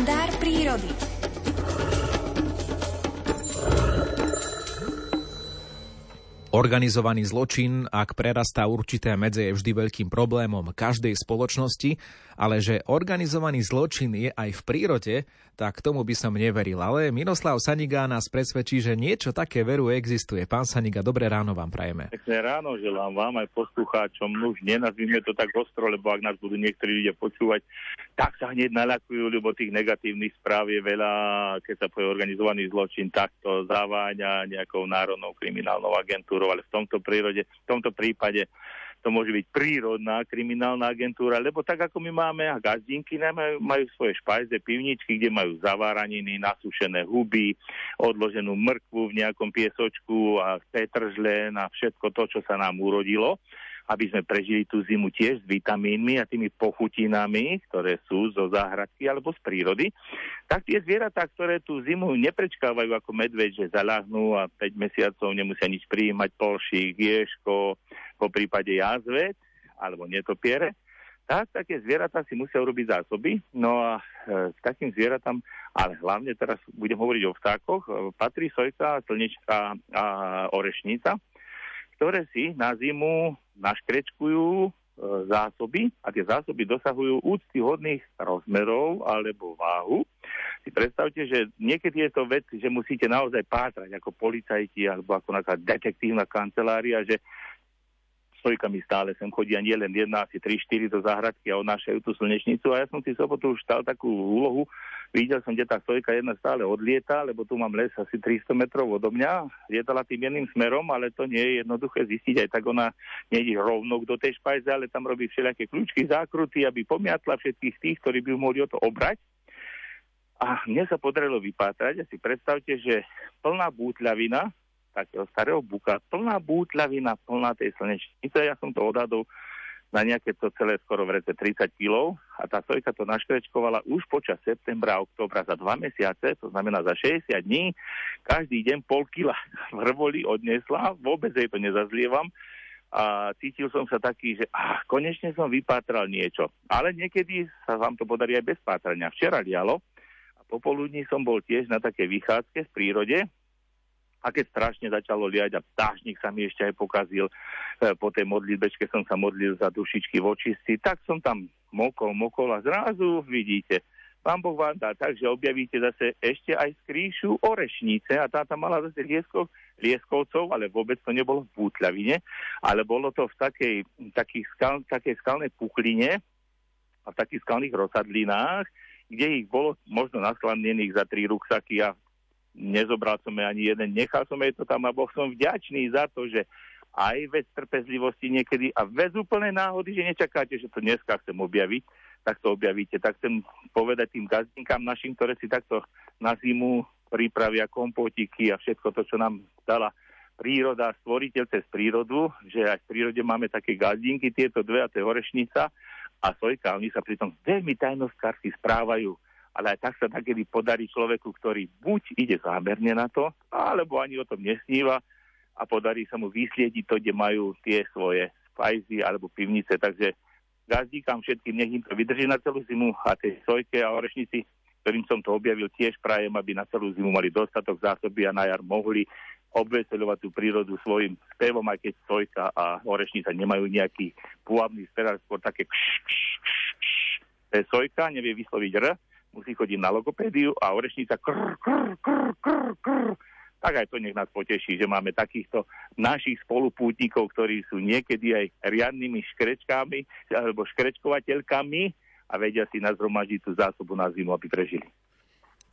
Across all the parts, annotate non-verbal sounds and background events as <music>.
kalendár prírody. Organizovaný zločin, ak prerastá určité medze, je vždy veľkým problémom každej spoločnosti, ale že organizovaný zločin je aj v prírode, tak tomu by som neveril. Ale Miroslav Saniga nás presvedčí, že niečo také veru existuje. Pán Saniga, dobré ráno vám prajeme. Pekné ráno želám vám aj poslucháčom. No už nenazvime to tak ostro, lebo ak nás budú niektorí ľudia počúvať, tak sa hneď nalakujú, lebo tých negatívnych správ je veľa, keď sa povie organizovaný zločin, tak to zaváňa nejakou národnou kriminálnou agentúrou agentúrou, ale v tomto, prírode, v tomto prípade to môže byť prírodná kriminálna agentúra, lebo tak ako my máme a gazdinky majú, majú svoje špajze, pivničky, kde majú zaváraniny, nasúšené huby, odloženú mrkvu v nejakom piesočku a petržle na všetko to, čo sa nám urodilo aby sme prežili tú zimu tiež s vitamínmi a tými pochutinami, ktoré sú zo záhradky alebo z prírody, tak tie zvieratá, ktoré tú zimu neprečkávajú ako medveď, že zaláhnú a 5 mesiacov nemusia nič prijímať, polšík, ješko, po prípade jazvec alebo netopiere, tak také zvieratá si musia urobiť zásoby. No a e, k takým zvieratám, ale hlavne teraz budem hovoriť o vtákoch, e, patrí sojka, slnečka a orešnica, ktoré si na zimu naškrečkujú e, zásoby a tie zásoby dosahujú úctyhodných rozmerov alebo váhu. Si predstavte, že niekedy je to vec, že musíte naozaj pátrať ako policajti alebo ako napríklad detektívna kancelária, že stojkami stále sem chodia nie len jedna, asi 3-4 do záhradky a odnášajú tú slnečnicu. A ja som si sobotu už stal takú úlohu, videl som, kde tá stojka jedna stále odlieta, lebo tu mám les asi 300 metrov odo mňa, lietala tým jedným smerom, ale to nie je jednoduché zistiť, aj tak ona nejde rovno do tej špajze, ale tam robí všelijaké kľúčky, zákruty, aby pomiatla všetkých tých, ktorí by mohli o to obrať. A mne sa podarilo vypátrať. A si predstavte, že plná bútľavina, takého starého buka, plná bútľavina, plná tej slnečnice. Ja som to odhadol na nejaké to celé skoro v rece 30 kg a tá sojka to naškrečkovala už počas septembra a októbra za dva mesiace, to znamená za 60 dní, každý deň pol kila <laughs> vrvoli odnesla, vôbec jej to nezazlievam a cítil som sa taký, že ah, konečne som vypátral niečo. Ale niekedy sa vám to podarí aj bez pátrania. Včera lialo a popoludní som bol tiež na také vychádzke v prírode a keď strašne začalo liať a dážnik sa mi ešte aj pokazil, e, po tej modlitbečke som sa modlil za dušičky v očistci, tak som tam mokol, mokol a zrazu vidíte, Pán Boh vám dá tak, že objavíte zase ešte aj skríšu orešnice a tá mala zase lieskov, lieskovcov, ale vôbec to nebolo v bútľavine, ale bolo to v takej, takých skal, takej skalnej puchline a v takých skalných rozsadlinách, kde ich bolo možno nasklanených za tri ruksaky a nezobral som jej ani jeden, nechal som jej to tam a boh som vďačný za to, že aj vec trpezlivosti niekedy a vec úplnej náhody, že nečakáte, že to dneska chcem objaviť, tak to objavíte. Tak chcem povedať tým gazdinkám našim, ktoré si takto na zimu pripravia kompotiky a všetko to, čo nám dala príroda, stvoriteľ cez prírodu, že aj v prírode máme také gazdinky, tieto dve, a to je horešnica a sojka. Oni sa pritom veľmi tajnoskársky správajú ale aj tak sa takedy podarí človeku, ktorý buď ide zámerne na to, alebo ani o tom nesníva a podarí sa mu vysliediť to, kde majú tie svoje spajzy alebo pivnice. Takže gazdíkam všetkým, nech im to vydrží na celú zimu a tej sojke a orešnici, ktorým som to objavil, tiež prajem, aby na celú zimu mali dostatok zásoby a na jar mohli obveseľovať tú prírodu svojim spevom, aj keď sojka a orešnica nemajú nejaký pôvabný spev, skôr také kš, kš, kš, kš. Sojka nevie vysloviť R, musí chodiť na logopédiu a orešnica krr, krr, krr, krr, krr. Tak aj to nech nás poteší, že máme takýchto našich spolupútnikov, ktorí sú niekedy aj riadnymi škrečkami alebo škrečkovateľkami a vedia si nazromažiť tú zásobu na zimu, aby prežili.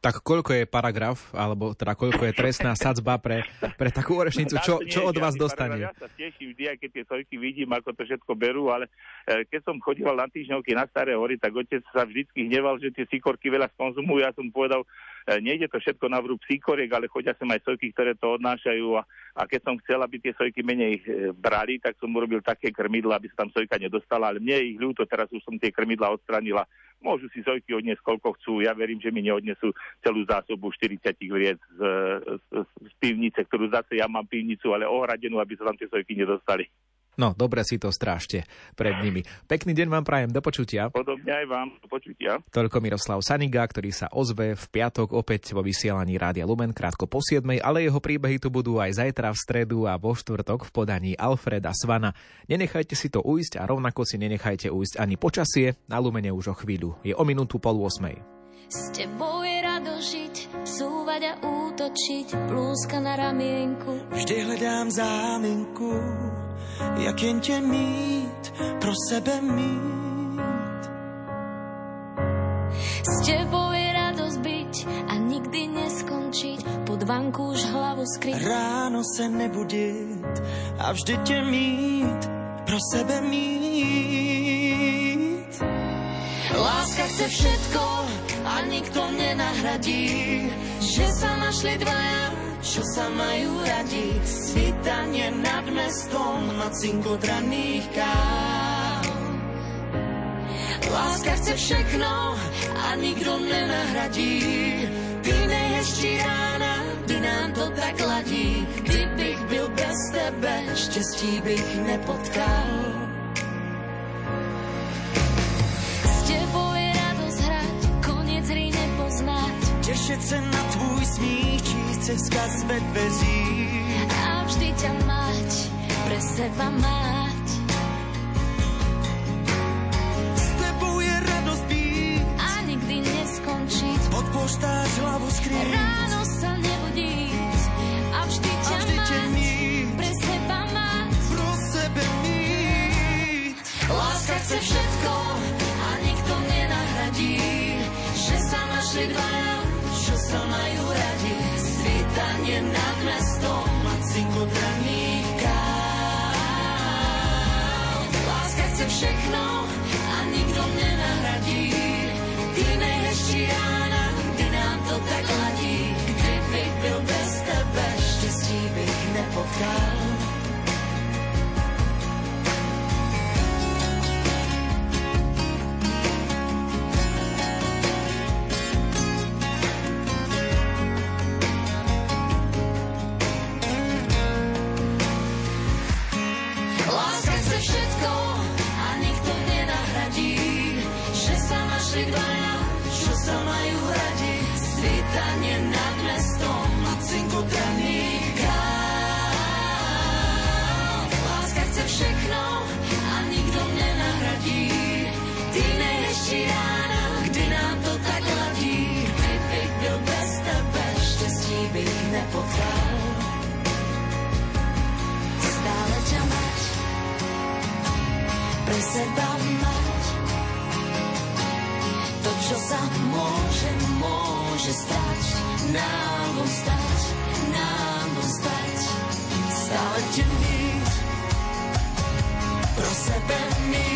Tak koľko je paragraf, alebo teda koľko je trestná sadzba pre, pre takú orešnicu? Čo, čo od vás dostane? Ja sa teším vždy, aj keď tie sojky vidím, ako to všetko berú, ale e, keď som chodil na týždňovky na Staré hory, tak otec sa vždy hneval, že tie síkorky veľa skonzumujú. Ja som povedal, e, nejde to všetko na vrúb síkoriek, ale chodia sem aj sojky, ktoré to odnášajú a, a keď som chcel, aby tie sojky menej e, brali, tak som urobil také krmidla, aby sa tam sojka nedostala, ale mne ich ľúto, teraz už som tie krmidla odstranila Môžu si Zojky odniesť koľko chcú. Ja verím, že mi neodnesú celú zásobu 40 vriec z, z, z pivnice, ktorú zase ja mám pivnicu, ale ohradenú, aby sa tam tie Zojky nedostali. No, dobre si to strážte pred nimi. Pekný deň vám prajem, do počutia. Podobne aj vám, do počutia. Toľko Miroslav Saniga, ktorý sa ozve v piatok opäť vo vysielaní Rádia Lumen krátko po 7, ale jeho príbehy tu budú aj zajtra v stredu a vo štvrtok v podaní Alfreda Svana. Nenechajte si to ujsť a rovnako si nenechajte ujsť ani počasie. Na Lumene už o chvíľu. Je o minútu pol 8. S tebou je žiť, súvať a útočiť, blúzka na ramienku. Vždy hledám záminku jak jen tě mít, pro sebe mít. S tebou je radosť byť a nikdy neskončiť, pod už hlavu skryť. Ráno se nebudit a vždy tě mít, pro sebe mít. Láska chce všetko a nikto nenahradí, že sa našli dvaja čo sa majú radi. Svítanie nad mestom a cinkodraných káv. Láska chce všechno a nikto nenahradí. Ty nejhezčí rána, kdy nám to tak ladí. Kdybych byl bez tebe, štěstí bych nepotkal. Se na tvůj smích, chce vzkaz ve dveřích. A vždy ťa mať, pre seba mať. S tebou je radosť být. A nikdy neskončiť. Pod poštář hlavu skrýt. Ráno sa nebudíť. A vždy ťa, a vždy mať, mít. pre seba mať. Pro sebe mít. Láska chce všetko a nikto nenahradí. Že sa našli dvaja, sa majú radi svítanie nad mestom a káv. Láska chce všechno a nikto nenahradí. Ty nejhezčí rána, pochvál. Ty stále. To, čo sa môže, môže stať, nám stať, nám stať. Pro sebe my